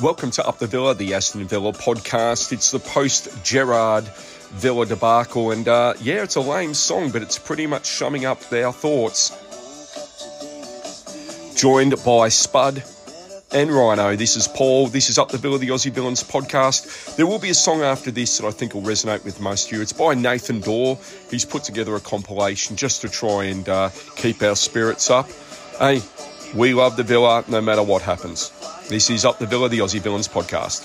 Welcome to Up the Villa, the Aston Villa podcast. It's the post Gerrard Villa debacle, and uh, yeah, it's a lame song, but it's pretty much summing up our thoughts. Joined by Spud and Rhino. This is Paul. This is Up the Villa, the Aussie Villains podcast. There will be a song after this that I think will resonate with most of you. It's by Nathan Dawe. He's put together a compilation just to try and uh, keep our spirits up. Hey, we love the Villa no matter what happens. This is Up the Villa, the Aussie Villains podcast.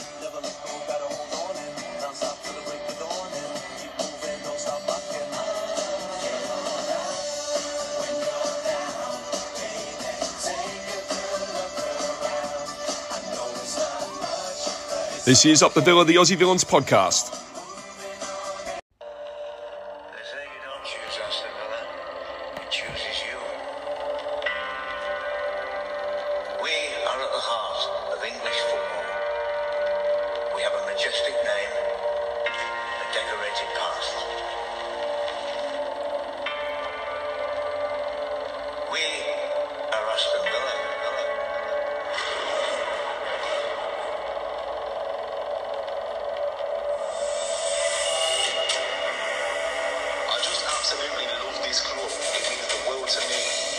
This is Up the Villa, the Aussie Villains podcast. Absolutely love this club. It means the world to me.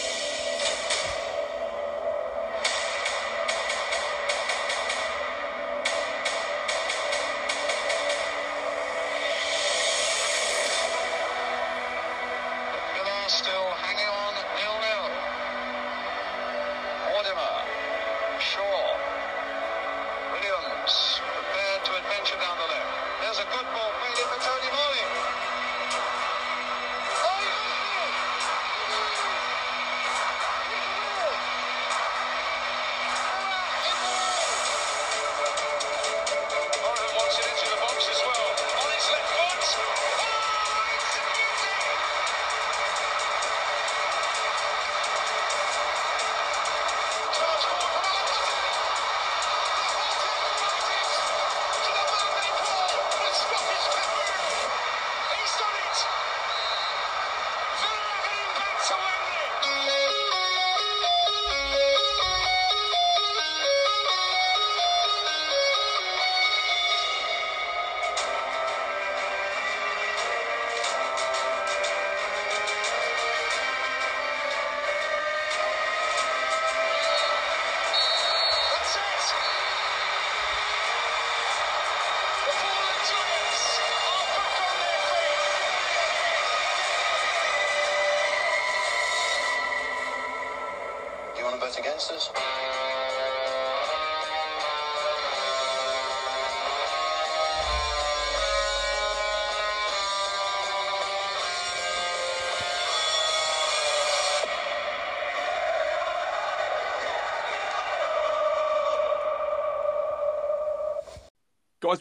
Guys,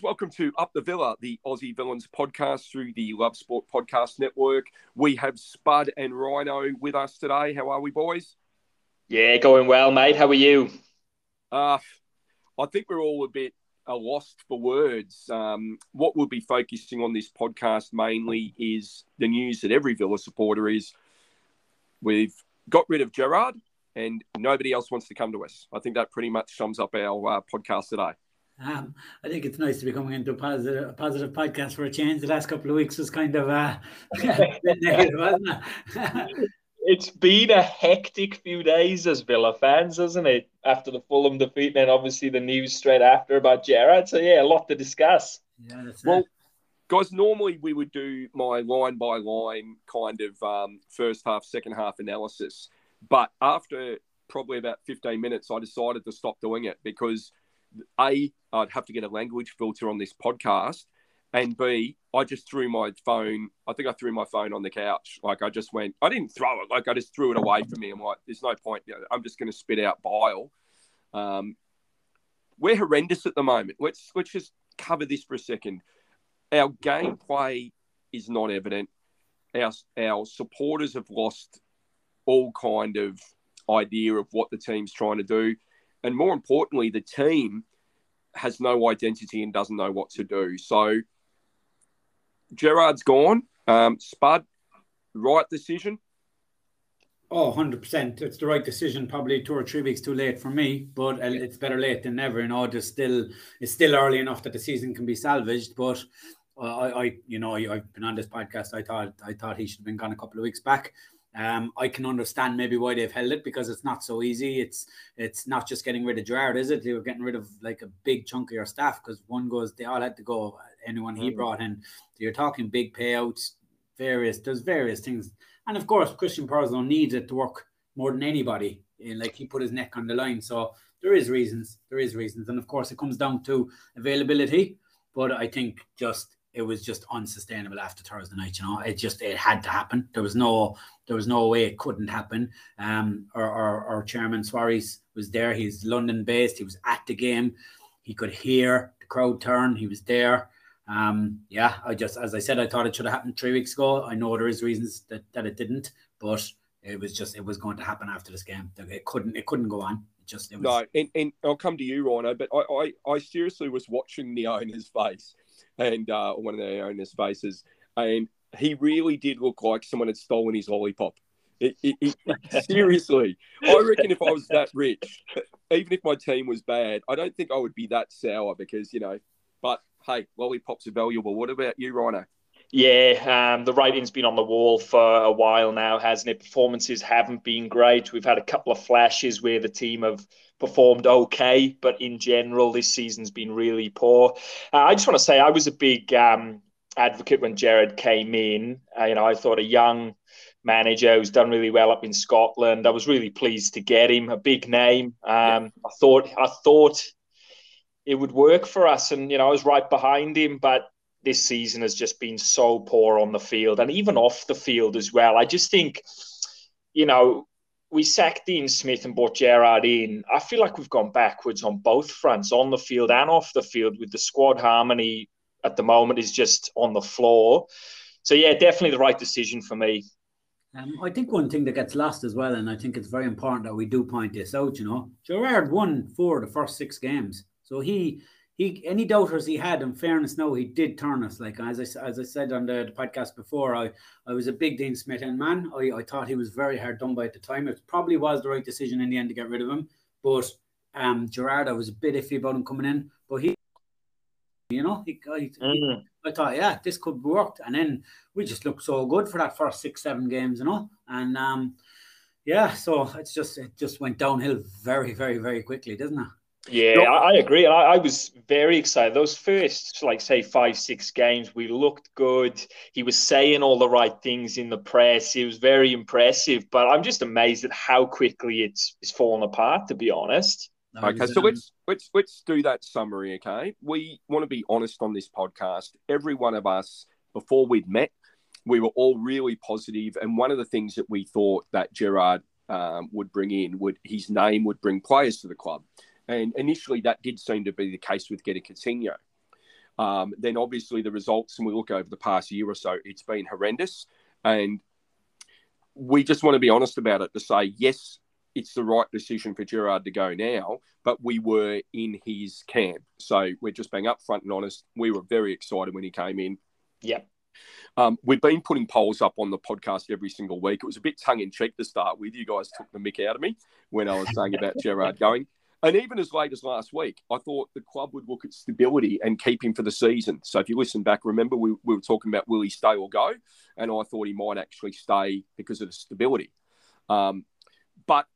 welcome to Up the Villa, the Aussie Villains podcast through the Love Sport Podcast Network. We have Spud and Rhino with us today. How are we, boys? Yeah, going well, mate. How are you? Uh, I think we're all a bit uh, lost for words. Um, what we'll be focusing on this podcast mainly is the news that every Villa supporter is. We've got rid of Gerrard, and nobody else wants to come to us. I think that pretty much sums up our uh, podcast today. Um, I think it's nice to be coming into a positive, a positive podcast for a change. The last couple of weeks was kind of uh, negative, wasn't it? It's been a hectic few days as Villa fans, hasn't it? After the Fulham defeat, and then obviously the news straight after about Gerrard. So yeah, a lot to discuss. yeah, that's Well, it. guys, normally we would do my line by line kind of um, first half, second half analysis. But after probably about 15 minutes, I decided to stop doing it because A, I'd have to get a language filter on this podcast. And B, I just threw my phone. I think I threw my phone on the couch. Like I just went, I didn't throw it. Like I just threw it away from me. I'm like, there's no point. I'm just going to spit out bile. Um, we're horrendous at the moment. Let's let's just cover this for a second. Our gameplay is not evident. Our our supporters have lost all kind of idea of what the team's trying to do, and more importantly, the team has no identity and doesn't know what to do. So Gerrard's gone. Um, Spud, right decision. Oh, 100%. It's the right decision. Probably two or three weeks too late for me, but it's better late than never. You know, there's still it's still early enough that the season can be salvaged. But I, I you know, I, have been on this podcast. I thought I thought he should have been gone a couple of weeks back. Um, I can understand maybe why they've held it because it's not so easy. It's it's not just getting rid of Gerrard, is it? They were getting rid of like a big chunk of your staff because one goes, they all had to go. Anyone he mm. brought in, so you're talking big payouts, various. There's various things and of course, Christian Purslow needs it to work more than anybody. And like he put his neck on the line. So there is reasons. There is reasons. And of course, it comes down to availability. But I think just it was just unsustainable after Thursday night. You know, it just it had to happen. There was no there was no way it couldn't happen. Um, our, our, our chairman Sawiris was there. He's London based. He was at the game. He could hear the crowd turn. He was there. Um, yeah, I just, as I said, I thought it should have happened three weeks ago. I know there is reasons that, that it didn't, but it was just, it was going to happen after this game. It couldn't, it couldn't go on. It just, it was... no, and, and I'll come to you, Rhino, but I, I, I seriously was watching the owner's face and uh, one of the owner's faces, and he really did look like someone had stolen his lollipop. It, it, it, seriously, I reckon if I was that rich, even if my team was bad, I don't think I would be that sour because you know. Hey, lollipops are valuable. What about you, Rhino? Yeah, um, the rating's been on the wall for a while now, hasn't it? Performances haven't been great. We've had a couple of flashes where the team have performed okay, but in general, this season's been really poor. Uh, I just want to say I was a big um, advocate when Gerrard came in. Uh, you know, I thought a young manager who's done really well up in Scotland. I was really pleased to get him, a big name. Um, I thought I thought it would work for us. And, you know, I was right behind him, but this season has just been so poor on the field and even off the field as well. I just think, you know, we sacked Dean Smith and brought Gerrard in. I feel like we've gone backwards on both fronts, on the field and off the field, with the squad harmony at the moment is just on the floor. So, yeah, definitely the right decision for me. Um, I think one thing that gets lost as well, and I think it's very important that we do point this out, you know, Gerrard won four of the first six games. So he he any doubters he had, in fairness, no, he did turn us. Like as I as I said on the, the podcast before, I I was a big Dean Smith and man. I, I thought he was very hard done by at the time. It probably was the right decision in the end to get rid of him. But um Gerrard, I was a bit iffy about him coming in, but he you know, he, I, mm. I thought, yeah, this could work. And then we just looked so good for that first six, seven games, you know. And um, yeah, so it's just it just went downhill very, very, very quickly, doesn't it? Yeah, I, I, agree. And I, I, was very excited. Those first, like, say, five, six games, we looked good. He was saying all the right things in the press. He was very impressive. But I'm just amazed at how quickly it's, it's fallen apart, to be honest. Okay, so let's let's let's do that summary. Okay, we want to be honest on this podcast. Every one of us, before we'd met, we were all really positive, and one of the things that we thought that Gerrard um, would bring in would his name would bring players to the club. And initially, that did seem to be the case with Getty Coutinho. Um, then, obviously, the results, and we look over the past year or so, it's been horrendous. And we just want to be honest about it to say, yes, it's the right decision for Gerrard to go now, but we were in his camp. So we're just being upfront and honest. We were very excited when he came in. Yep. Um, we've been putting polls up on the podcast every single week. It was a bit tongue in cheek to start with. You guys took the mick out of me when I was saying about Gerrard going. And even as late as last week, I thought the club would look at stability and keep him for the season. So if you listen back, remember we, we were talking about will he stay or go? And I thought he might actually stay because of the stability. Um, but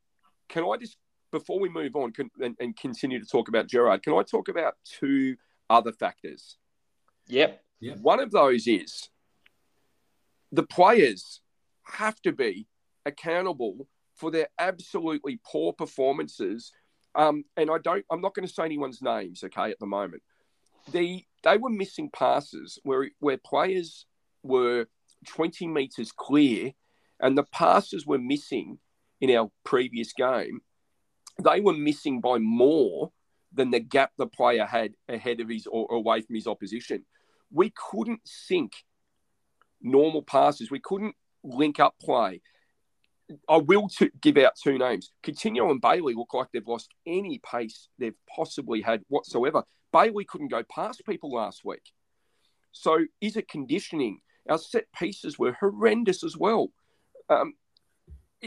can I just, before we move on can, and, and continue to talk about Gerrard, can I talk about two other factors? Yep. yep. One of those is the players have to be accountable for their absolutely poor performances um, and I don't, I'm not going to say anyone's names, okay, at the moment. The, they were missing passes where, where players were 20 metres clear and the passes were missing in our previous game. They were missing by more than the gap the player had ahead of his or away from his opposition. We couldn't sync normal passes. We couldn't link up play. I will to give out two names. Coutinho and Bailey look like they've lost any pace they've possibly had whatsoever. Bailey couldn't go past people last week. So is it conditioning? Our set pieces were horrendous as well. Um,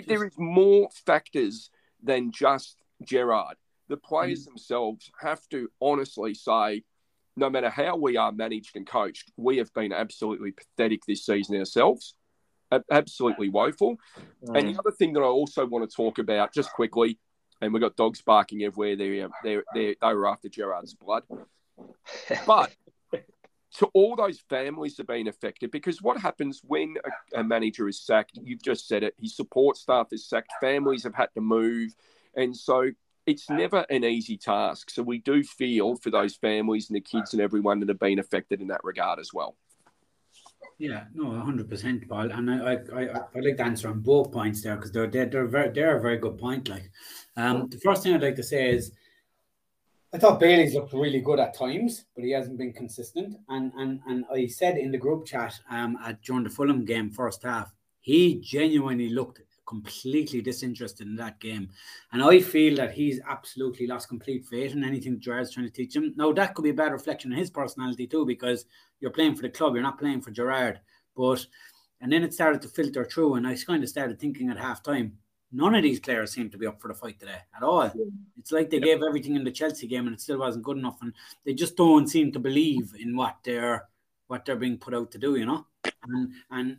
there is more factors than just Gerrard. The players themselves have to honestly say, no matter how we are managed and coached, we have been absolutely pathetic this season ourselves. Absolutely woeful. And the mm. other thing that I also want to talk about, just quickly, and we've got dogs barking everywhere. They um, they they they were after Gerrard's blood, but to all those families have been affected because what happens when a, a manager is sacked? You've just said it. His support staff is sacked. Families have had to move, and so it's never an easy task. So we do feel for those families and the kids and everyone that have been affected in that regard as well. Yeah, no, hundred percent, Paul. And I, I, I, I'd like to answer on both points there because they're, they're, they're very, they're a very good point. Like, um, the first thing I'd like to say is, I thought Bailey's looked really good at times, but he hasn't been consistent. And and and I said in the group chat, um, at during the Fulham game first half, he genuinely looked completely disinterested in that game. And I feel that he's absolutely lost complete faith in anything Gerrard's trying to teach him. Now, that could be a bad reflection on his personality too, because you're playing for the club, you're not playing for Gerrard. But, and then it started to filter through, and I kind of started thinking at half time, none of these players seem to be up for the fight today at all. It's like they gave everything in the Chelsea game and it still wasn't good enough, and they just don't seem to believe in what they're what they're being put out to do, you know. And and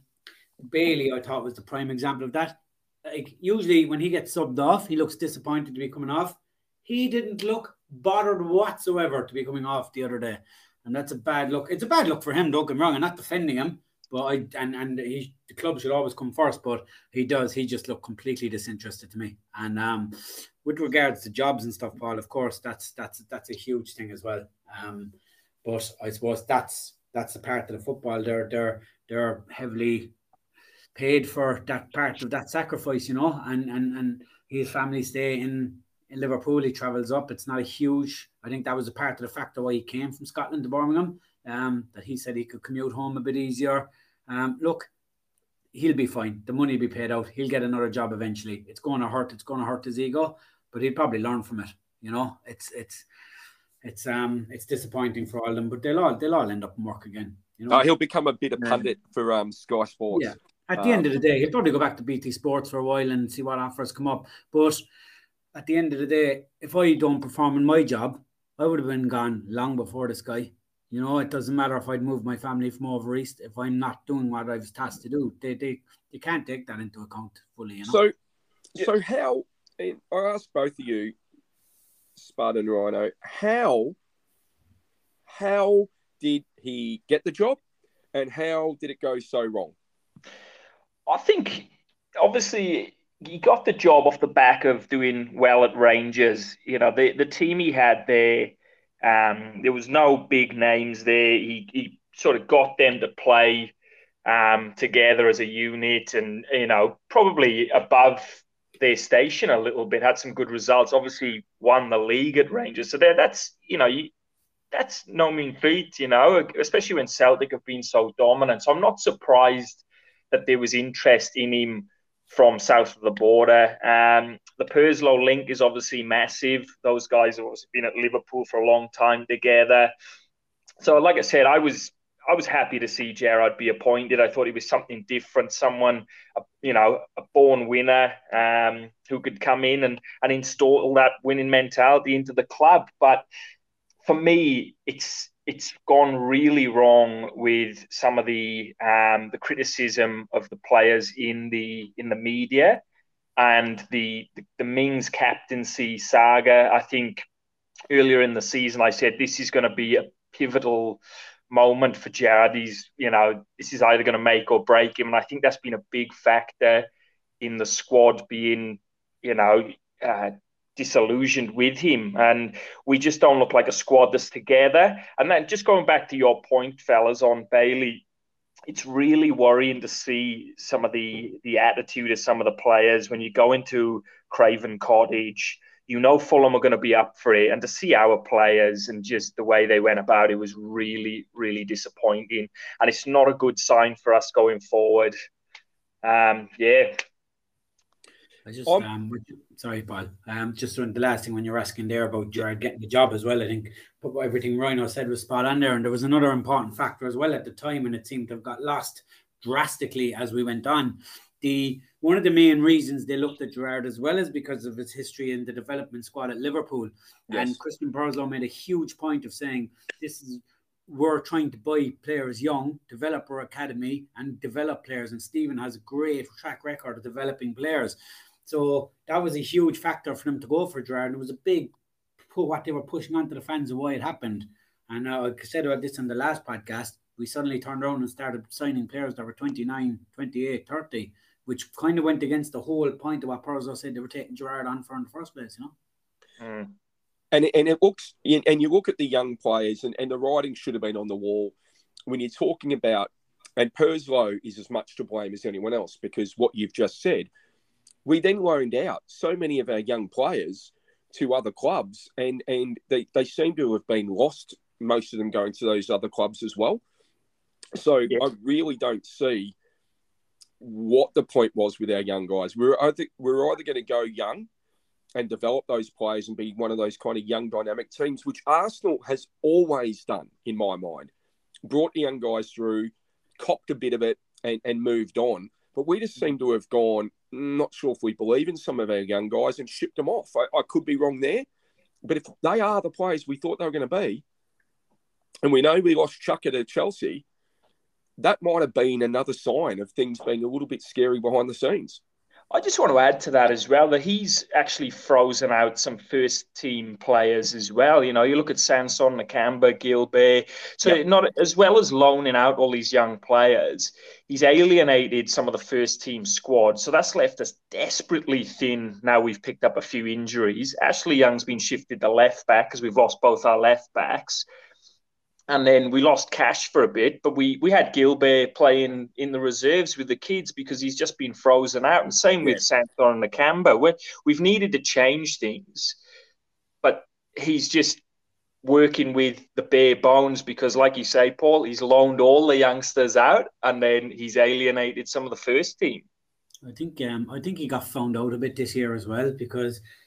Bailey, I thought was the prime example of that like usually when he gets subbed off, he looks disappointed to be coming off. He didn't look bothered whatsoever to be coming off the other day, and that's a bad look. It's a bad look for him. Don't get me wrong. I'm not defending him, but I and and he, the club should always come first. But he does. He just looked completely disinterested to me. And um, with regards to jobs and stuff, Paul, of course, that's that's that's a huge thing as well. Um, but I suppose that's that's the part of the football. They're they're they're heavily paid for that part of that sacrifice, you know, and and and his family stay in in Liverpool. He travels up. It's not a huge. I think that was a part of the factor why he came from Scotland to Birmingham. Um, that he said he could commute home a bit easier. Um, look, he'll be fine. The money will be paid out. He'll get another job eventually. It's going to hurt. It's going to hurt his ego, but he'll probably learn from it. You know, it's it's it's um it's disappointing for all of them, but they'll all they'll all end up in work again. You know, Uh, he'll become a bit of pundit for um, Sky Sports. Yeah. At the end of the um, day, he'll probably go back to BT Sports for a while and see what offers come up. But at the end of the day, if I don't perform in my job, I would have been gone long before this guy. You know, it doesn't matter if I'd moved my family from over east. If I'm not doing what I was tasked to do, they they, they can't take that into account fully. You know. So, so how? I ask both of you, Spud and Rhino, how, how did he get the job, and how did it go so wrong? I think obviously he got the job off the back of doing well at Rangers. You know, the the team he had there, um, there was no big names there. He he sort of got them to play um, together as a unit, and you know, probably above their station a little bit. Had some good results. Obviously, won the league at Rangers. So there, that's you know, you, that's no mean feat. You know, especially when Celtic have been so dominant. So I'm not surprised that there was interest in him from south of the border. Um, the Purslow link is obviously massive. Those guys have obviously been at Liverpool for a long time together. So, like I said, I was I was happy to see Gerrard be appointed. I thought he was something different, someone you know, a born winner um, who could come in and and install that winning mentality into the club. But for me, it's it's gone really wrong with some of the um, the criticism of the players in the in the media and the, the the Mings captaincy saga. I think earlier in the season I said this is going to be a pivotal moment for Gerrard. He's you know this is either going to make or break him, and I think that's been a big factor in the squad being you know. Uh, disillusioned with him and we just don't look like a squad that's together. And then just going back to your point fellas on Bailey it's really worrying to see some of the the attitude of some of the players. When you go into Craven Cottage you know Fulham are going to be up for it and to see our players and just the way they went about it was really really disappointing. And it's not a good sign for us going forward. Um yeah I just Um, um, sorry, Paul. Um, just on the last thing when you're asking there about Gerrard getting the job as well, I think but everything Rhino said was spot on there, and there was another important factor as well at the time, and it seemed to have got lost drastically as we went on. The one of the main reasons they looked at Gerrard as well is because of his history in the development squad at Liverpool. Yes. And Christian Purslow made a huge point of saying this is we're trying to buy players young, develop our academy, and develop players. And Steven has a great track record of developing players. So that was a huge factor for them to go for Gerrard. And it was a big pull what they were pushing onto the fans of why it happened. And uh, I said about this on the last podcast, we suddenly turned around and started signing players that were 29, 28, 30, which kind of went against the whole point of what Purslow said they were taking Gerrard on for in the first place, you know? Mm. and and it looks and you look at the young players and, and the writing should have been on the wall when you're talking about and Purslow is as much to blame as anyone else because what you've just said we then loaned out so many of our young players to other clubs and and they, they seem to have been lost most of them going to those other clubs as well so. I really don't see what the point was with our young guys we're either we're either going to go young and develop those players and be one of those kind of young dynamic teams, which Arsenal has always done in my mind. Brought the young guys through, copped a bit of it, and, and moved on. But we just seem to have gone, "Mm, not sure if we believe in some of our young guys and shipped them off. I, I could be wrong there. But if they are the players we thought they were going to be, and we know we lost Chucker to Chelsea, that might have been another sign of things being a little bit scary behind the scenes. I just want to add to that as well that he's actually frozen out some first team players as well. You know, you look at Sanson, Nakamba, Gilbert. So Yeah. not as well as loaning out all these young players, he's alienated some of the first team squad. So that's left us desperately thin. Now we've picked up a few injuries. Ashley Young's been shifted to left back because we've lost both our left backs. And then we lost Cash for a bit, but we we had Gilbert playing in the reserves with the kids because he's just been frozen out. And same with Sanson and Nakamba. we we've needed to change things, but he's just working with the bare bones because, like you say, Paul, he's loaned all the youngsters out and then he's alienated some of the first team. I think um, I think he got found out a bit this year as well because I don't-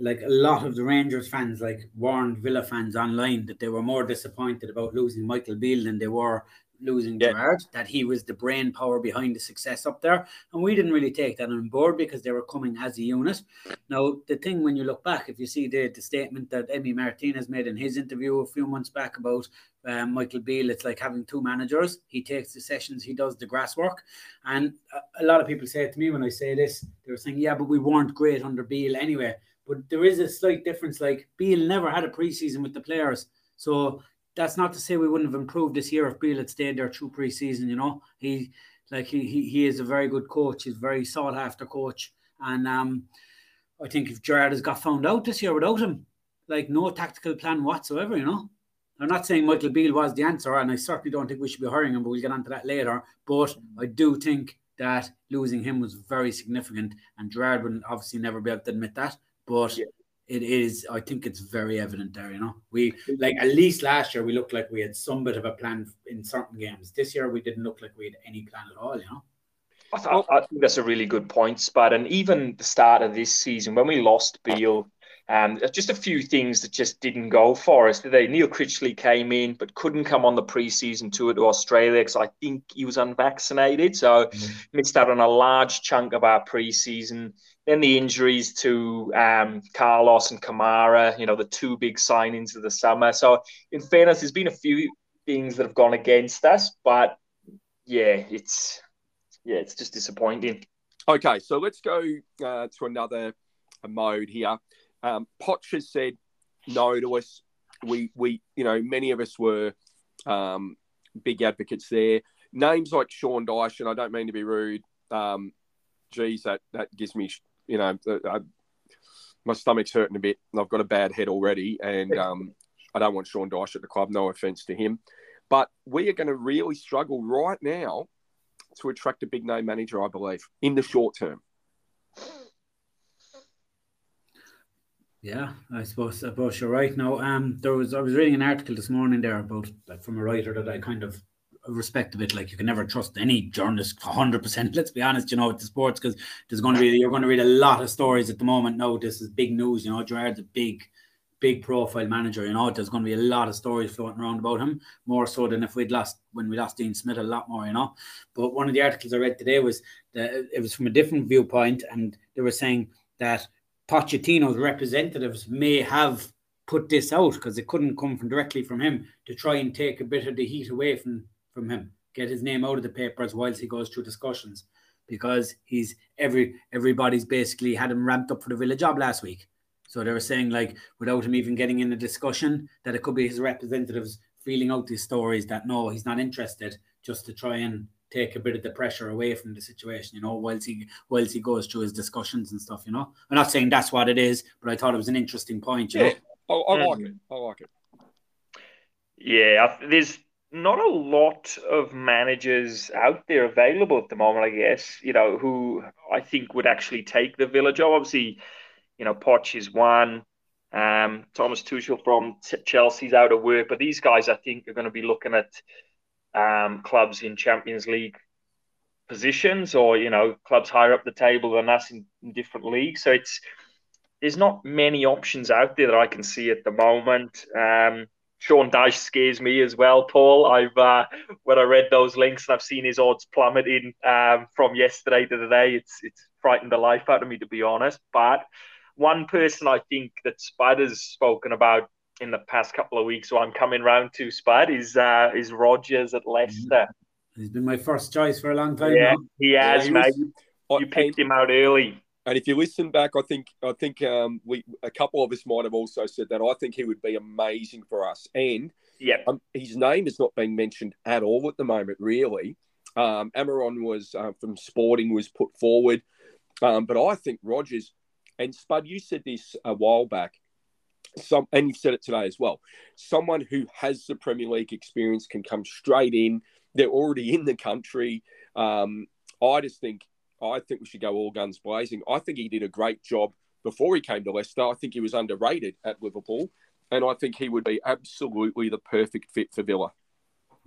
like a lot of the Rangers fans, like warned Villa fans online that they were more disappointed about losing Michael Beale than they were losing Yeah. Gerrard, that he was the brain power behind the success up there. And we didn't really take that on board because they were coming as a unit. Now, the thing when you look back, if you see the, the statement that Emi Martinez made in his interview a few months back about um, Michael Beale, it's like having two managers. He takes the sessions, he does the grass work. And a, a lot of people say it to me when I say this, they were saying, yeah, but we weren't great under Beale anyway. But there is a slight difference. Like Beale never had a preseason with the players. So that's not to say we wouldn't have improved this year if Beale had stayed there through preseason, you know. He like he he, he is a very good coach, he's very sought after coach. And um I think if Gerrard has got found out this year without him, like no tactical plan whatsoever, you know. I'm not saying Michael Beale was the answer, and I certainly don't think we should be hiring him, but we'll get onto that later. But I do think that losing him was very significant, and Gerrard would obviously never be able to admit that. But Yeah. it is, I think it's very evident there, you know. We like at least last year we looked like we had some bit of a plan in certain games. This year we didn't look like we had any plan at all, you know. I, th- I think that's a really good point, Spud. And even the start of this season, when we lost Beale, um, just a few things that just didn't go for us. They Neil Critchley came in, but couldn't come on the preseason tour to Australia because I think he was unvaccinated, so missed out on a large chunk of our preseason. Then the injuries to um, Carlos and Kamara, you know, the two big signings of the summer. So, in fairness, there's been a few things that have gone against us, but yeah, it's yeah, it's just disappointing. Okay, so let's go uh, to another mode here. Um, Potch has said no to us. We, we, you know, many of us were um, big advocates there. Names like Sean Dyche, and I don't mean to be rude. Um, geez, that that gives me, you know, uh, my stomach's hurting a bit, and I've got a bad head already, and um, I don't want Sean Dyche at the club. No offense to him, but we are going to really struggle right now to attract a big name manager, I believe, in the short term. Yeah, I suppose I suppose you're right. Now, um, there was I was reading an article this morning there about like from a writer that I kind of respect a bit. Like you can never trust any journalist hundred percent. Let's be honest, you know, with the sports because there's going to be you're going to read a lot of stories at the moment. No, this is big news. You know, Gerrard's a big big profile manager. You know, there's going to be a lot of stories floating around about him, more so than if we'd lost when we lost Dean Smith a lot more. You know, but one of the articles I read today was that it was from a different viewpoint, and they were saying that Pochettino's representatives may have put this out because it couldn't come from directly from him to try and take a bit of the heat away from from him, get his name out of the papers whilst he goes through discussions, because he's every everybody's basically had him ramped up for the Villa job last week. So they were saying like without him even getting in the discussion that it could be his representatives feeling out these stories that no, he's not interested, just to try and take a bit of the pressure away from the situation, you know, whilst he whilst he goes through his discussions and stuff, you know. I'm not saying that's what it is, but I thought it was an interesting point. You Yeah, know? I, I like it. I like it. Yeah, there's not a lot of managers out there available at the moment, I guess, you know, who I think would actually take the Villa job. Obviously, you know, Poch is one. Um, Thomas Tuchel from T- Chelsea's out of work, but these guys, I think, are going to be looking at um, clubs in Champions League positions, or you know, clubs higher up the table than us in, in different leagues. So it's there's not many options out there that I can see at the moment. Um, Sean Dyche scares me as well, Paul. I've uh, when I read those links and I've seen his odds plummeting um, from yesterday to today. It's it's frightened the life out of me to be honest. But one person I think that Spud has spoken about in the past couple of weeks, so I'm coming round to Spud, is uh, is Rodgers at Leicester. He's been my first choice for a long time Yeah, now. he has, he mate. was- You, I- you picked and- him out early. And if you listen back, I think I think um, we a couple of us might have also said that I think he would be amazing for us. And Yeah, um, his name is not being mentioned at all at the moment, really. Um, Amorim was uh, from Sporting was put forward, um, but I think Rodgers and Spud. You said this a while back. Some and you've said it today as well. Someone who has the Premier League experience can come straight in. They're already in the country. Um, I just think I think we should go all guns blazing. I think he did a great job before he came to Leicester. I think he was underrated at Liverpool, and I think he would be absolutely the perfect fit for Villa.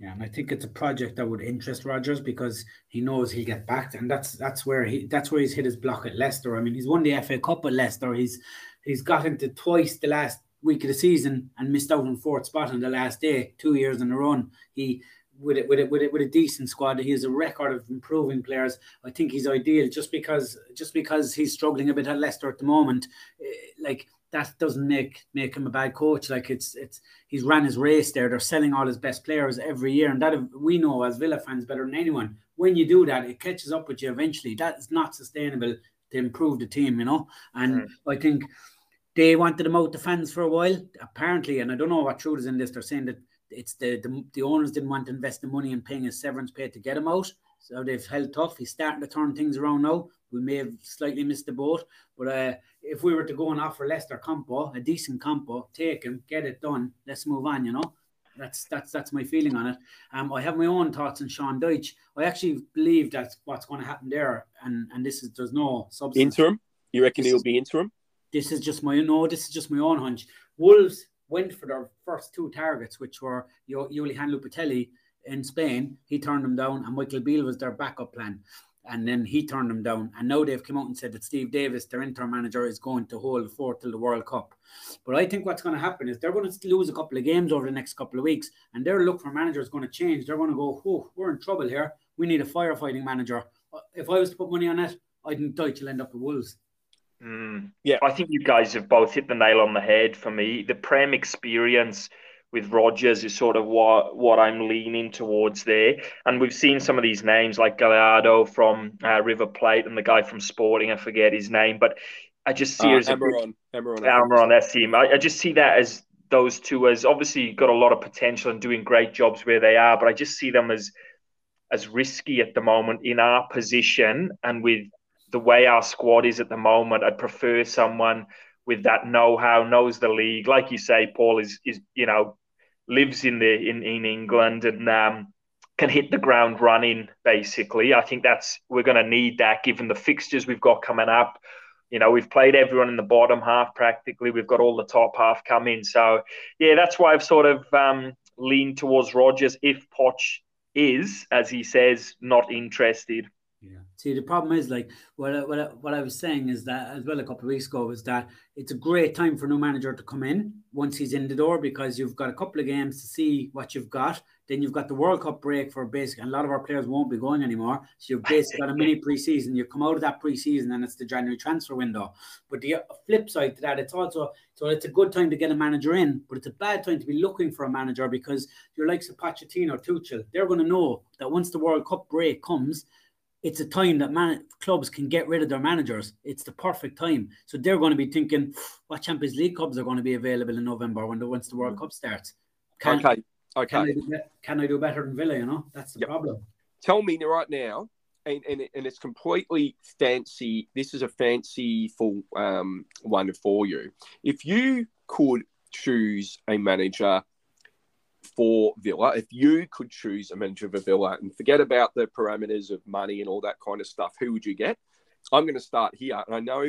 Yeah, and I think it's a project that would interest Rodgers because he knows he'll get backed, and that's that's where he that's where he's hit his block at Leicester. I mean, he's won the FA Cup at Leicester. He's he's got into twice the last week of the season and missed out on fourth spot on the last day, two years in a run. He with it with it with it with a decent squad. He has a record of improving players. I think he's ideal just because just because he's struggling a bit at Leicester at the moment. eh, Like that doesn't make make him a bad coach. Like it's it's he's ran his race there. They're selling all his best players every year, and that we know as Villa fans better than anyone. When you do that, it catches up with you eventually. That is not sustainable to improve the team, you know. And I think they wanted him out the fans for a while, apparently. And I don't know what truth is in this. They're saying that it's the the, the owners didn't want to invest the money in paying his severance pay to get him out. So they've held tough. He's starting to turn things around now. We may have slightly missed the boat, but uh, if we were to go and offer Leicester Campo, a decent Campo, take him, get it done. Let's move on. You know, that's that's that's my feeling on it. Um, I have my own thoughts on Sean Dyche. I actually believe that's what's going to happen there, and and this is there's no substance. Interim? You reckon This he'll is- be interim? This is just my no. This is just my own hunch. Wolves went for their first two targets, which were Yo- Julian Lopetegui in Spain. He turned them down, and Michael Beale was their backup plan. And then he turned them down. And now they've come out and said that Steve Davis, their interim manager, is going to hold forth till the World Cup. But I think what's going to happen is they're going to lose a couple of games over the next couple of weeks, and their look for manager is going to change. They're going to go, "Oh, we're in trouble here. We need a firefighting manager." If I was to put money on it, I think Dyche will end up with Wolves. Mm. Yeah. I think you guys have both hit the nail on the head for me. The Prem experience with Rodgers is sort of what what I'm leaning towards there. And we've seen some of these names like Gallardo from uh, River Plate and the guy from Sporting, I forget his name, but I just see Uh, as Amaron. Amaron. Almiron, that's him. I, I just see that as those two as obviously got a lot of potential and doing great jobs where they are, but I just see them as as risky at the moment in our position and with the way our squad is at the moment. I'd prefer someone with that know-how, knows the league, like you say, Paul is is you know lives in the in in England and um, can hit the ground running. Basically, I think that's we're going to need that given the fixtures we've got coming up. You know, we've played everyone in the bottom half practically. We've got all the top half coming. So, yeah, that's why I've sort of um, leaned towards Rodgers if Poch is, as he says, not interested. Yeah. See, the problem is like what I, what I, what I was saying is that as well a couple of weeks ago was that it's a great time for a new manager to come in once he's in the door because you've got a couple of games to see what you've got. Then you've got the World Cup break for basic, and a lot of our players won't be going anymore. So you've basically got a mini preseason. You come out of that preseason, and it's the January transfer window. But the flip side to that, it's also so it's a good time to get a manager in, but it's a bad time to be looking for a manager because your likes of Pochettino, Tuchel, they're going to know that once the World Cup break comes it's a time that man- clubs can get rid of their managers. It's the perfect time. So they're going to be thinking, what Champions League clubs are going to be available in November when the once the World mm. Cup starts? Can, okay, okay. Can I, do, can I do better than Villa? You know, that's the yep. problem. Tell me right now, and, and, and it's completely fancy. This is a fanciful um, one for you. If you could choose a manager for Villa, if you could choose a manager for Villa and forget about the parameters of money and all that kind of stuff, who would you get? I'm going to start here. And I know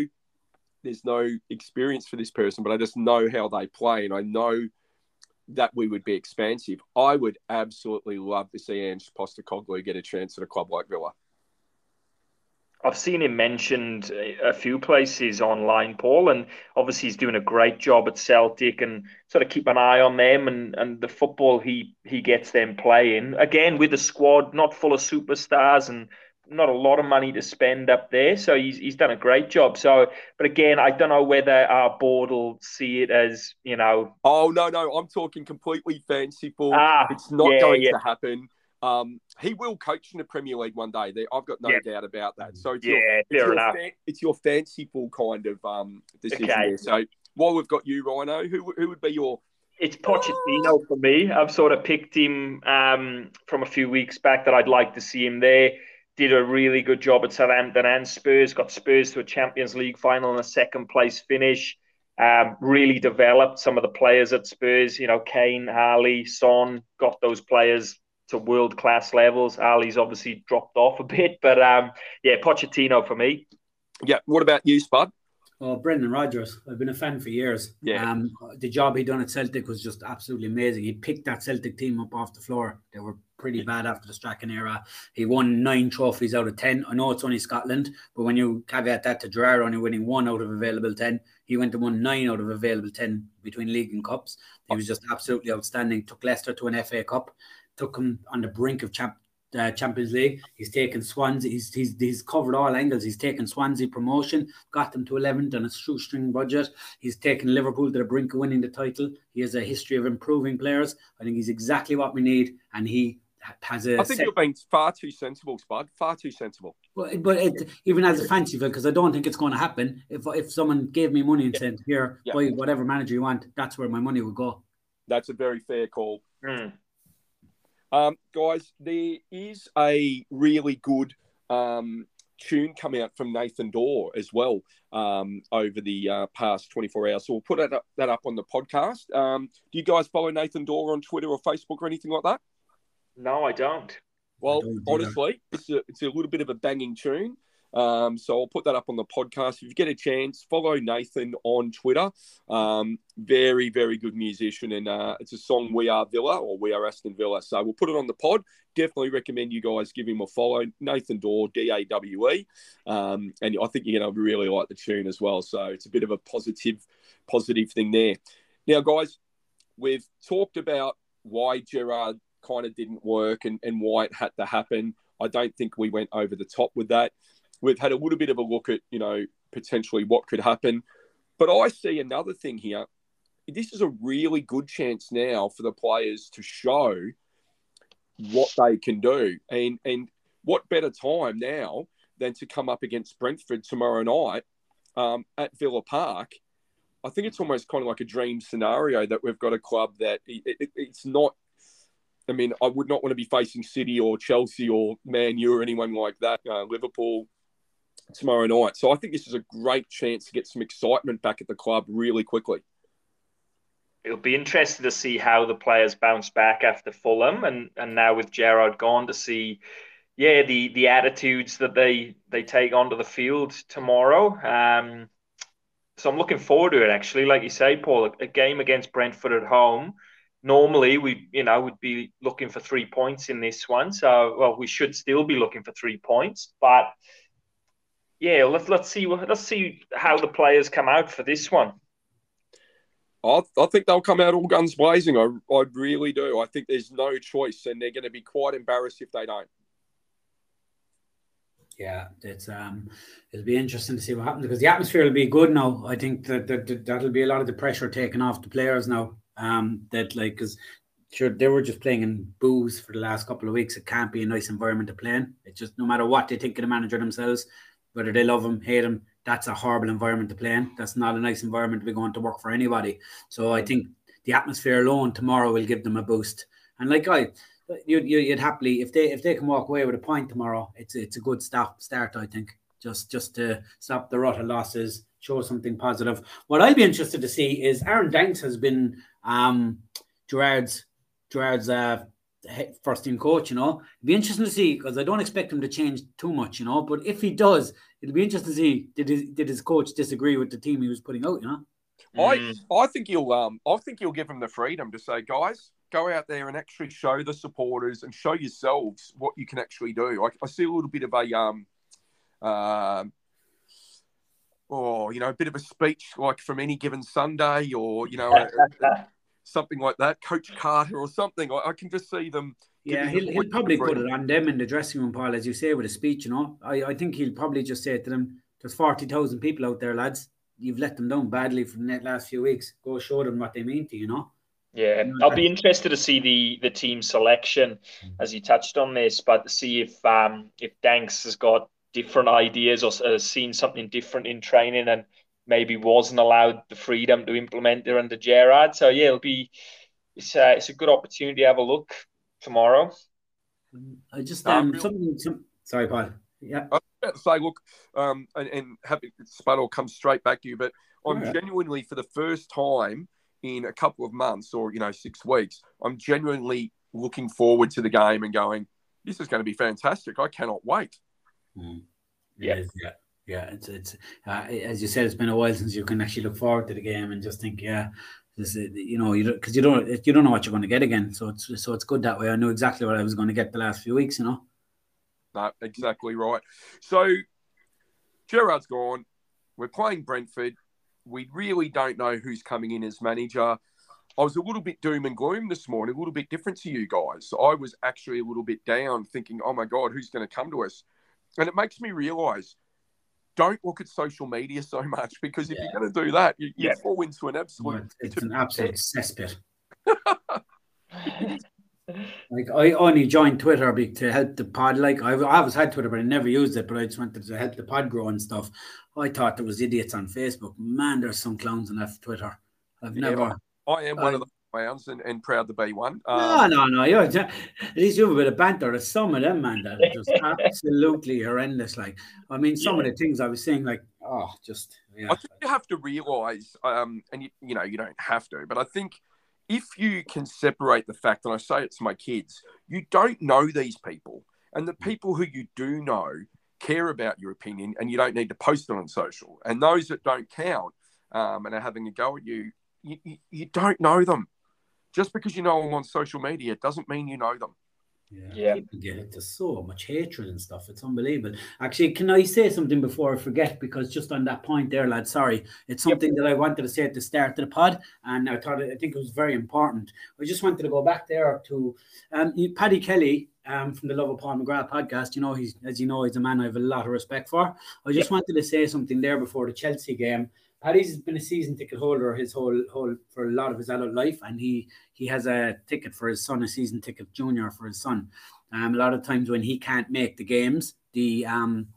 there's no experience for this person, but I just know how they play. And I know that we would be expansive. I would absolutely love to see Ange Postecoglou get a chance at a club like Villa. I've seen him mentioned a few places online, Paul, and obviously he's doing a great job at Celtic and sort of keep an eye on them and, and the football he, he gets them playing. Again, with a squad not full of superstars and not a lot of money to spend up there. So he's, he's done a great job. So, but again, I don't know whether our board will see it as, you know. Oh, no, no, I'm talking completely fanciful. Ah, it's not yeah, going yeah. to happen. Um, he will coach in the Premier League one day. I've got no doubt about that. So it's yeah, your, fair it's your enough. Fan, it's your fanciful kind of um, decision okay. there. So while we've got you, Rhino, who who would be your it's Pochettino for me. I've sort of picked him um, from a few weeks back that I'd like to see him there. Did a really good job at Southampton and Spurs. Got Spurs to a Champions League final and a second place finish. Um, really developed some of the players at Spurs. You know, Kane, Alli, Son. Got those players to world class levels. Alli's obviously dropped off a bit, but um, yeah, Pochettino for me. Yeah. What about you, Spud? Oh, Brendan Rodgers. I've been a fan for years. Yeah. Um, the job he done at Celtic was just absolutely amazing. He picked that Celtic team up off the floor. They were pretty bad after the Strachan era. He won nine trophies out of ten. I know it's only Scotland, but when you caveat that to Gerrard only winning one out of available ten, he went to won nine out of available ten between league and cups. He was just absolutely outstanding. Took Leicester to an FA Cup took him on the brink of champ, uh, Champions League. He's taken Swansea. He's, he's he's covered all angles. He's taken Swansea promotion, got them to 11th on a shoestring budget. He's taken Liverpool to the brink of winning the title. He has a history of improving players. I think he's exactly what we need, and he has a. I think set... you're being far too sensible, Spud. Far too sensible. Well, but it, even as a fancy because I don't think it's going to happen. If if someone gave me money and yeah. said, "Here, yeah. buy whatever manager you want," that's where my money would go. That's a very fair call. Mm. Um, guys, there is a really good um, tune coming out from Nathan Dawe as well um, over the uh, past 24 hours. So we'll put that up, that up on the podcast. Um, do you guys follow Nathan Dawe on Twitter or Facebook or anything like that? No, I don't. Well, I don't honestly, it's a, it's a little bit of a banging tune. Um, so I'll put that up on the podcast. If you get a chance, follow Nathan on Twitter. Um, very, very good musician. And uh, it's a song, We Are Villa or We Are Aston Villa. So we'll put it on the pod. Definitely recommend you guys give him a follow. Nathan Dawe, D A W E. Um, and I think you're going to really like the tune as well. So it's a bit of a positive, positive thing there. Now, guys, we've talked about why Gerrard kind of didn't work and, and why it had to happen. I don't think we went over the top with that. We've had a little bit of a look at, you know, potentially what could happen. But I see another thing here. This is a really good chance now for the players to show what they can do. And and what better time now than to come up against Brentford tomorrow night um, at Villa Park? I think it's almost kind of like a dream scenario that we've got a club that it, it, it's not. I mean, I would not want to be facing City or Chelsea or Man U or anyone like that. Uh, Liverpool, tomorrow night. So I think this is a great chance to get some excitement back at the club really quickly. It'll be interesting to see how the players bounce back after Fulham and, and now with Gerrard gone to see yeah the the attitudes that they they take onto the field tomorrow. Um, so I'm looking forward to it actually. Like you say, Paul, a game against Brentford at home normally we you know would be looking for three points in this one. So well, we should still be looking for three points, but yeah, let's let's see let's see how the players come out for this one. I, I think they'll come out all guns blazing. I, I really do. I think there's no choice, and they're going to be quite embarrassed if they don't. Yeah, it's um, it'll be interesting to see what happens because the atmosphere will be good now. I think that, that, that that'll be a lot of the pressure taken off the players now. Um, that like because sure they were just playing in boos for the last couple of weeks. It can't be a nice environment to play in. It's just no matter what they think of the manager themselves, whether they love him, hate him, that's a horrible environment to play in. That's not a nice environment to be going to work for anybody. So I think the atmosphere alone tomorrow will give them a boost. And like I, you, you you'd happily if they if they can walk away with a point tomorrow, it's it's a good stop start. I think just just to stop the rot of losses, show something positive. What I'd be interested to see is Aaron Danks has been um Gerrard's Gerrard's uh first team coach, you know. It'd be interesting to see because I don't expect him to change too much, you know. But if he does, it'll be interesting to see did his did his coach disagree with the team he was putting out, you know. I I think you'll um I think he'll give him the freedom to say, guys, go out there and actually show the supporters and show yourselves what you can actually do. I, I see a little bit of a um um or you know a bit of a speech like from any given Sunday or you know a, a, something like that, Coach Carter or something. I, I can just see them. Yeah, he'll, he'll probably put it on them in the dressing room, Paul, as you say, with a speech. You know, I, I think he'll probably just say to them, "There's forty thousand people out there, lads. You've let them down badly for the last few weeks. Go show them what they mean to you." You know. Yeah, I'll be interested to see the the team selection as you touched on this, but to see if um if Danks has got different ideas or has seen something different in training and maybe wasn't allowed the freedom to implement it under Gerrard. So yeah, it'll be it's a, it's a good opportunity to have a look tomorrow. I just Um, um something. Some, sorry, Paul. Yeah. I was about to say, look, um, and, and have it, Spud will come straight back to you, but I'm Yeah. genuinely, for the first time in a couple of months or, you know, six weeks, I'm genuinely looking forward to the game and going, this is going to be fantastic. I cannot wait. Mm. Yeah. Yeah, yeah. It's it's uh, as you said, it's been a while since you can actually look forward to the game and just think, yeah, this is, you know, you because you don't you don't know what you're going to get again. So it's so it's good that way. I knew exactly what I was going to get the last few weeks. You know. No, exactly right. So Gerrard's gone. We're playing Brentford. We really don't know who's coming in as manager. I was a little bit doom and gloom this morning, a little bit different to you guys. I was actually a little bit down, thinking, oh my God, who's going to come to us? And it makes me realize don't look at social media so much because if Yeah. you're going to do that, you, you Yeah. fall into an absolute. It's, an absolute cesspit. Like I only joined Twitter to help the pod. Like I, I always had Twitter, but I never used it. But I just wanted to help the pod grow and stuff. I thought there was idiots on Facebook. Man, there's some clowns on Twitter. I've Yeah, never. I am one I- of the and, and proud to be one. No, Um, no, no. You're, at least you have a bit of banter. There's some of them, man, that are just absolutely horrendous. Like, I mean, some of the things I was saying, like, oh, just yeah. I think you have to realize, um, and you, you know, you don't have to, but I think if you can separate the fact, and I say it to my kids, you don't know these people, and the people who you do know care about your opinion, and you don't need to post it on social. And those that don't count um, and are having a go at you, you, you, you don't know them. Just because you know them on social media doesn't mean you know them. Yeah. yeah. People get into so much hatred and stuff. It's unbelievable. Actually, can I say something before I forget? Because just on that point there, lad, sorry. It's something that I wanted to say at the start of the pod, and I thought I think it was very important. I just wanted to go back there to um, Paddy Kelly um, from the Love of Paul McGrath podcast. You know, he's as you know, he's a man I have a lot of respect for. I just wanted to say something there before the Chelsea game. Paddy's been a season ticket holder his whole whole for a lot of his adult life, and he he has a ticket for his son, a season ticket junior for his son. Um, a lot of times when he can't make the games, the um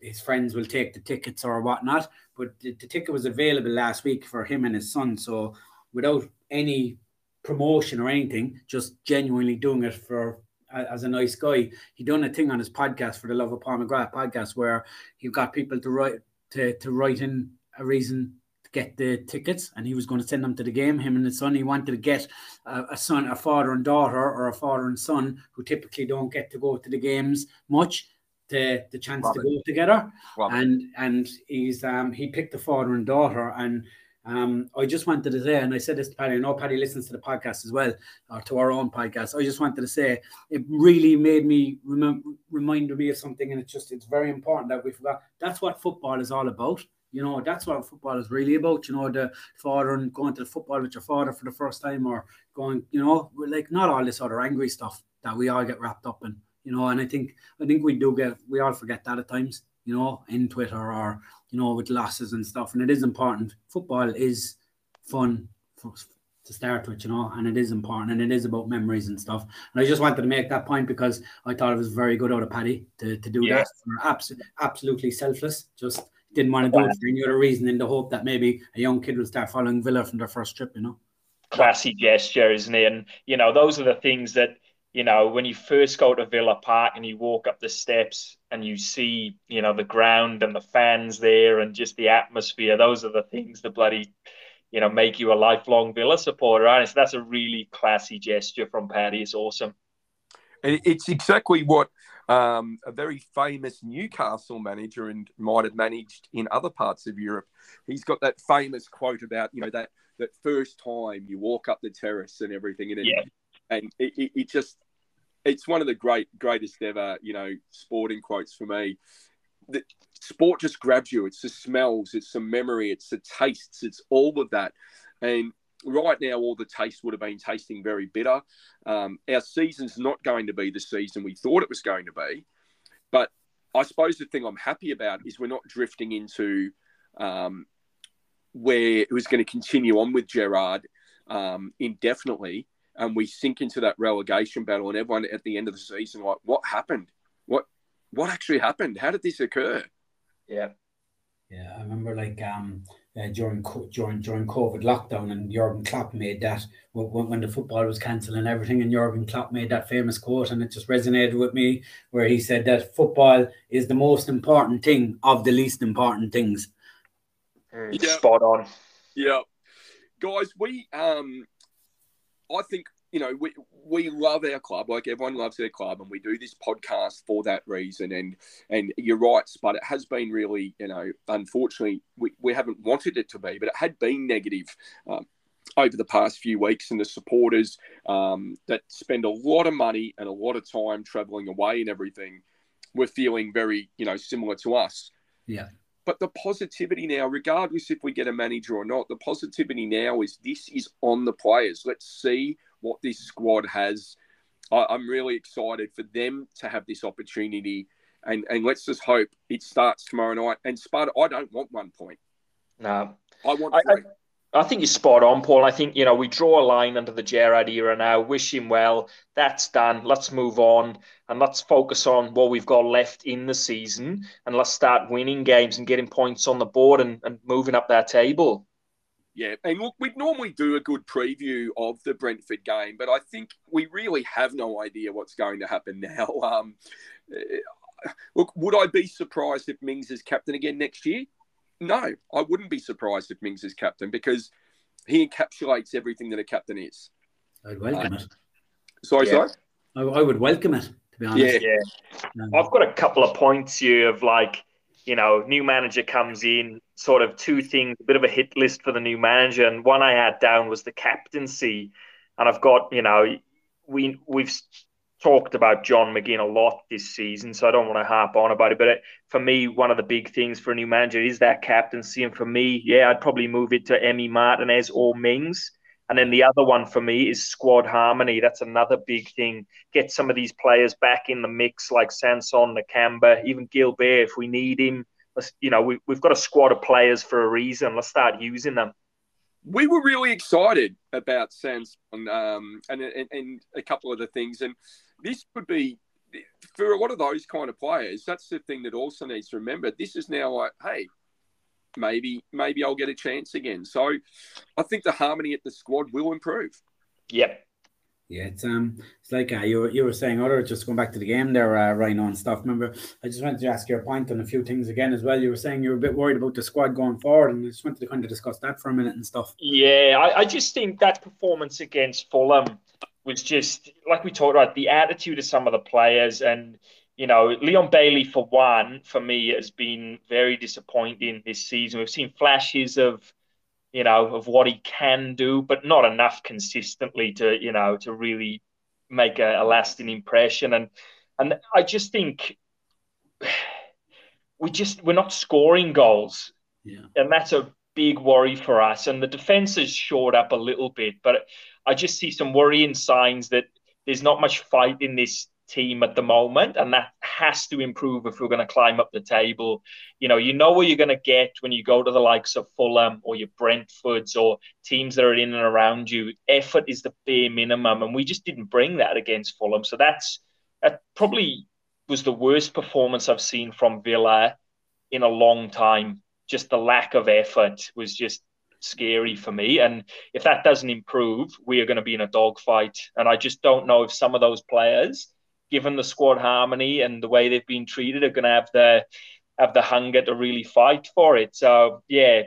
his friends will take the tickets or whatnot. But the, the ticket was available last week for him and his son. So without any promotion or anything, just genuinely doing it for as a nice guy. He done a thing on his podcast for the Love of Paul McGrath podcast where he got people to write to, to write in a reason to get the tickets and he was going to send them to the game. Him and his son, he wanted to get a, a son, a father and daughter, or a father and son who typically don't get to go to the games much. The, the chance to go together and and he's um he picked the father and daughter and Um, I just wanted to say, and I said this to Paddy, I know Paddy listens to the podcast as well, or to our own podcast. I just wanted to say it really made me remember, reminded me of something, and it's just it's very important that we forgot. That's what football is all about. You know, that's what football is really about. You know, the father and going to the football with your father for the first time, or going, you know, like not all this other angry stuff that we all get wrapped up in. You know, and I think I think we do get we all forget that at times. You know, in Twitter or you know with losses and stuff, and it is important. Football is fun for, to start with, you know, and it is important and it is about memories and stuff. And I just wanted to make that point because I thought it was very good out of Paddy to, to do that. For abs- absolutely selfless. Just didn't want to do it for any other reason in the hope that maybe a young kid will start following Villa from their first trip, you know. classy gesture, isn't it? And you know, those are the things that you know when you first go to Villa Park and you walk up the steps and you see you know the ground and the fans there and just the atmosphere. Those are the things that bloody you know make you a lifelong Villa supporter. And so that's a really classy gesture from Paddy. It's awesome. And it's exactly what um, a very famous Newcastle manager and might have managed in other parts of Europe. He's got that famous quote about you know that that first time you walk up the terrace and everything, and it, Yeah. and it, it, it just it's one of the great greatest ever you know sporting quotes for me. The sport just grabs you. It's the smells, it's the memory, it's the tastes, it's all of that, and right now all the tastes would have been tasting very bitter. Um, our season's not going to be the season we thought it was going to be. But I suppose the thing I'm happy about is we're not drifting into um, where it was going to continue on with Gerrard um, indefinitely. And we sink into that relegation battle, and everyone at the end of the season, like, what happened? What what actually happened? How did this occur? Yeah. Yeah, I remember like um uh, during during during COVID lockdown, and Jurgen Klopp made that when, when the football was cancelled and everything, and Jurgen Klopp made that famous quote, and it just resonated with me, where he said that football is the most important thing of the least important things. Mm, Yeah. Spot on. Yeah, guys, we um, I think you know we we love our club like everyone loves their club, and we do this podcast for that reason. And and you're right, but it has been really you know unfortunately we, we haven't wanted it to be, but it had been negative. Um, over the past few weeks, and the supporters um, that spend a lot of money and a lot of time traveling away and everything, were feeling very, you know, similar to us. Yeah. But the positivity now, regardless if we get a manager or not, the positivity now is this is on the players. Let's see what this squad has. I, I'm really excited for them to have this opportunity, and and let's just hope it starts tomorrow night. And Sparta, I don't want one point. No. I want I, I, three. I think you're spot on, Paul. I think, you know, we draw a line under the Gerrard era now. Wish him well. That's done. Let's move on and let's focus on what we've got left in the season and let's start winning games and getting points on the board and, and moving up that table. Yeah, and look, we'd normally do a good preview of the Brentford game, but I think we really have no idea what's going to happen now. Um, eh, look, would I be surprised if Mings is captain again next year? No, I wouldn't be surprised if Mings is captain because he encapsulates everything that a captain is. I'd welcome it. Sorry, Yeah. sorry. I, I would welcome it, to be honest. Yeah. Yeah. Um, I've got a couple of points here of like, you know, new manager comes in, sort of two things, a bit of a hit list for the new manager. And one I had down was the captaincy. And I've got, you know, we we've talked about John McGinn a lot this season, so I don't want to harp on about it. But it, for me, one of the big things for a new manager is that captaincy. And for me, yeah, I'd probably move it to Emi Martinez or Mings. And then the other one for me is squad harmony. That's another big thing. Get some of these players back in the mix, like Sanson, Nakamba, even Gilbert, if we need him. Let's, you know, we, we've got a squad of players for a reason. Let's start using them. we were really excited about Sanson um, and, and and a couple of the things, and this could be for a lot of those kind of players. That's the thing that also needs to remember. This is now like, hey, maybe maybe I'll get a chance again. So, I think the harmony at the squad will improve. Yep. Yeah, it's um, it's like uh, you were you were saying other just going back to the game there, uh, Rhino and stuff. Remember, I just wanted to ask your point on a few things again as well. You were saying you were a bit worried about the squad going forward, and I just wanted to kind of discuss that for a minute and stuff. Yeah, I, I just think that performance against Fulham was just like we talked about the attitude of some of the players, and you know, Leon Bailey for one, for me, has been very disappointing this season. We've seen flashes of, you know, of what he can do, but not enough consistently to, you know, to really make a, a lasting impression. And and I just think we just we're not scoring goals, Yeah. and that's a big worry for us. And the defense has shored up a little bit, but I just see some worrying signs that there's not much fight in this team at the moment, and that has to improve if we're going to climb up the table. You know, you know what you're going to get when you go to the likes of Fulham or your Brentfords or teams that are in and around you. Effort is the bare minimum, and we just didn't bring that against Fulham. So that's that probably was the worst performance I've seen from Villa in a long time. Just the lack of effort was just scary for me. And if that doesn't improve, we are going to be in a dogfight. And I just don't know if some of those players, given the squad harmony and the way they've been treated, are going to have the have the hunger to really fight for it. So yeah,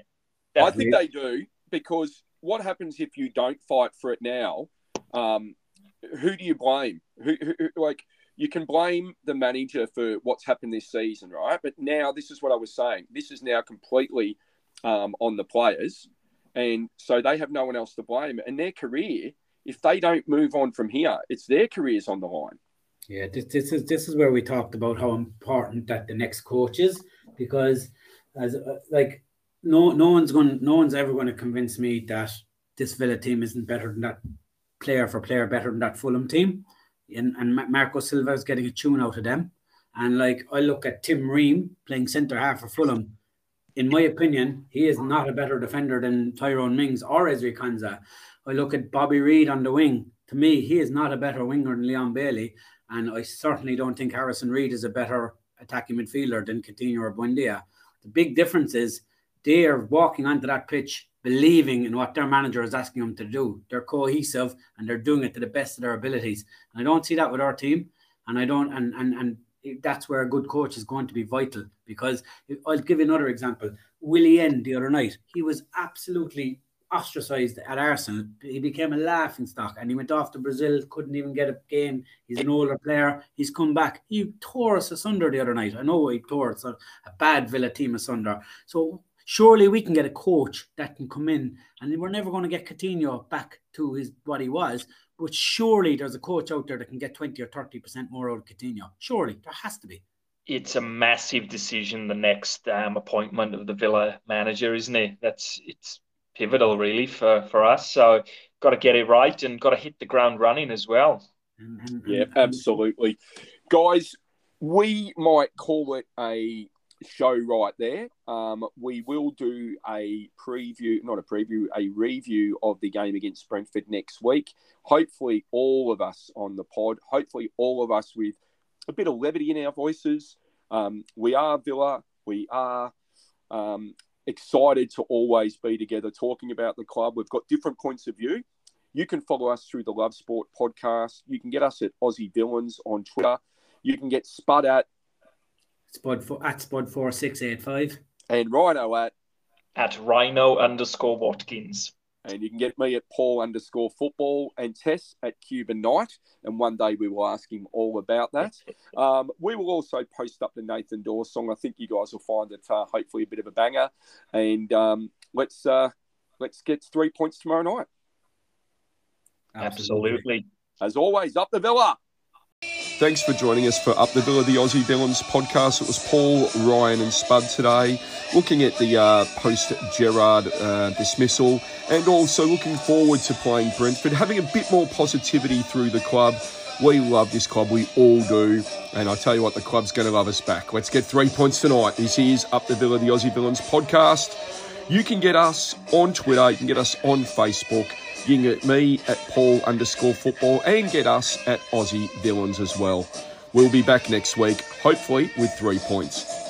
I think they do because what happens if you don't fight for it now? Um, who do you blame? Who, who, who- like you can blame the manager for what's happened this season, right? But now this is what I was saying. This is now completely um, on the players, and so they have no one else to blame. And their career, if they don't move on from here, it's their careers on the line. Yeah, this, this is this is where we talked about how important that the next coach is because as uh, like no no one's going no one's ever going to convince me that this Villa team isn't better than that player for player better than that Fulham team, and and Marco Silva is getting a tune out of them, and like I look at Tim Ream playing centre half for Fulham. In my opinion, he is not a better defender than Tyrone Mings or Ezri Konsa. I look at Bobby Reid on the wing. To me, he is not a better winger than Leon Bailey. And I certainly don't think Harrison Reed is a better attacking midfielder than Coutinho or Buendia. The big difference is they are walking onto that pitch believing in what their manager is asking them to do. They're cohesive and they're doing it to the best of their abilities. And I don't see that with our team. And I don't, and and and that's where a good coach is going to be vital because I'll give you another example. Willian the other night, he was absolutely ostracized at Arsenal. He became a laughing stock and he went off to Brazil, couldn't even get a game. He's an older player. He's come back. He tore us asunder the other night. I know he tore us a, a bad Villa team asunder. So surely we can get a coach that can come in and we're never going to get Coutinho back to his what he was. But surely there's a coach out there that can get 20 or 30% more out of Coutinho. Surely there has to be. it's a massive decision. The next um, appointment of the Villa manager, isn't it? That's it's pivotal, really, for for us. So got to get it right and got to hit the ground running as well. And, and, Yeah, absolutely. Guys, we might call it a show right there. Um, we will do a preview, not a preview, a review of the game against Brentford next week. Hopefully, all of us on the pod, hopefully, all of us with a bit of levity in our voices. Um, we are Villa. We are um, excited to always be together talking about the club. We've got different points of view. You can follow us through the Love Sport podcast. You can get us at Aussie Villains on Twitter. You can get Spud at Spud for, at Spud four six eight five. and Rhino at, At Rhino underscore Watkins. And you can get me at Paul underscore football and Tess at Cuban Night. And one day we will ask him all about that. Um, we will also post up the Nathan Dawes song. I think you guys will find it uh, hopefully a bit of a banger. And um, let's uh, let's get three points tomorrow night. Absolutely. As always, up the Villa. Thanks for joining us for Up the Villa, the Aussie Villains podcast. It was Paul, Ryan, and Spud today, looking at the uh, post Gerrard uh, dismissal and also looking forward to playing Brentford, having a bit more positivity through the club. We love this club, we all do. And I tell you what, the club's going to love us back. Let's get three points tonight. This is Up the Villa, the Aussie Villains podcast. You can get us on Twitter, you can get us on Facebook. You can get me at Paul underscore football and get us at Aussie Villains as well. We'll be back next week, hopefully with three points.